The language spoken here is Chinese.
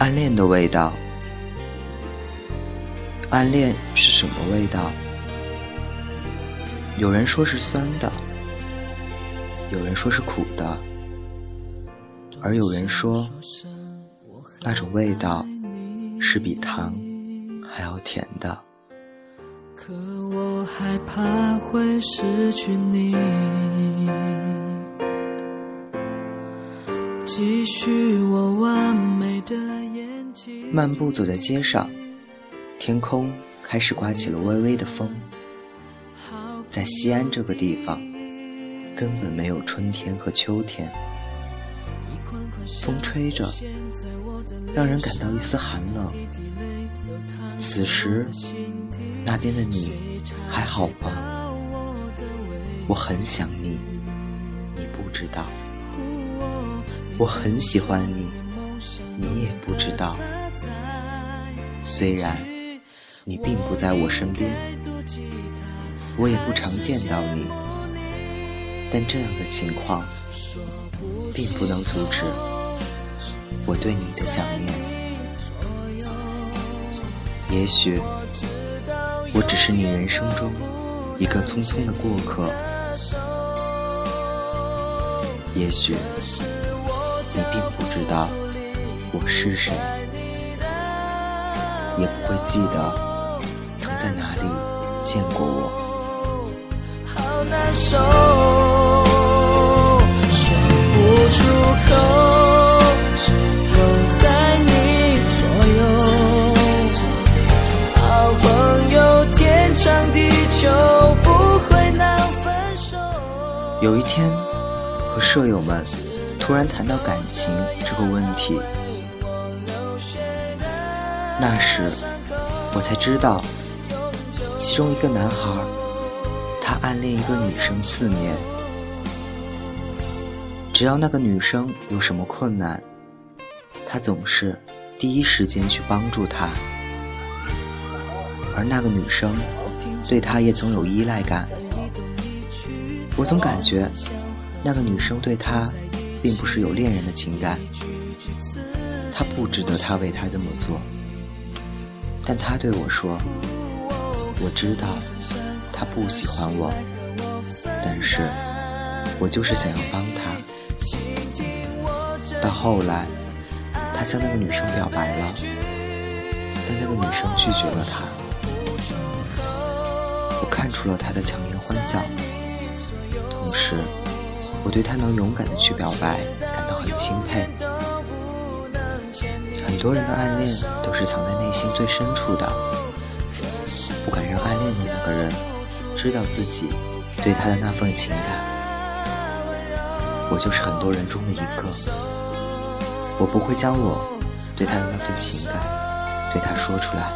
暗恋的味道，暗恋是什么味道？有人说是酸的，有人说是苦的，而有人说，那种味道是比糖还要甜的。可我害怕会失去你。继续我完美的演技。漫步走在街上，天空开始刮起了微微的风。在西安这个地方，根本没有春天和秋天。风吹着，让人感到一丝寒冷。此时，那边的你还好吗？我很想你，你不知道。我很喜欢你，你也不知道。虽然你并不在我身边，我也不常见到你，但这样的情况并不能阻止我对你的想念。也许我只是你人生中一个匆匆的过客，也许。你并不知道我是谁，也不会记得曾在哪里见过我。好难受，说不出口，只有在你左右。好朋友，天长地久，不会难分手。有一天，和舍友们。突然谈到感情这个问题，那时我才知道，其中一个男孩，他暗恋一个女生四年，只要那个女生有什么困难，他总是第一时间去帮助她，而那个女生对他也总有依赖感，我总感觉那个女生对他。并不是有恋人的情感，他不值得他为他这么做，但他对我说：“我知道他不喜欢我，但是我就是想要帮他。”到后来，他向那个女生表白了，但那个女生拒绝了他。我看出了他的强颜欢笑，同时。我对他能勇敢的去表白感到很钦佩。很多人的暗恋都是藏在内心最深处的，不敢让暗恋的那个人知道自己对他的那份情感。我就是很多人中的一个，我不会将我对他的那份情感对他说出来。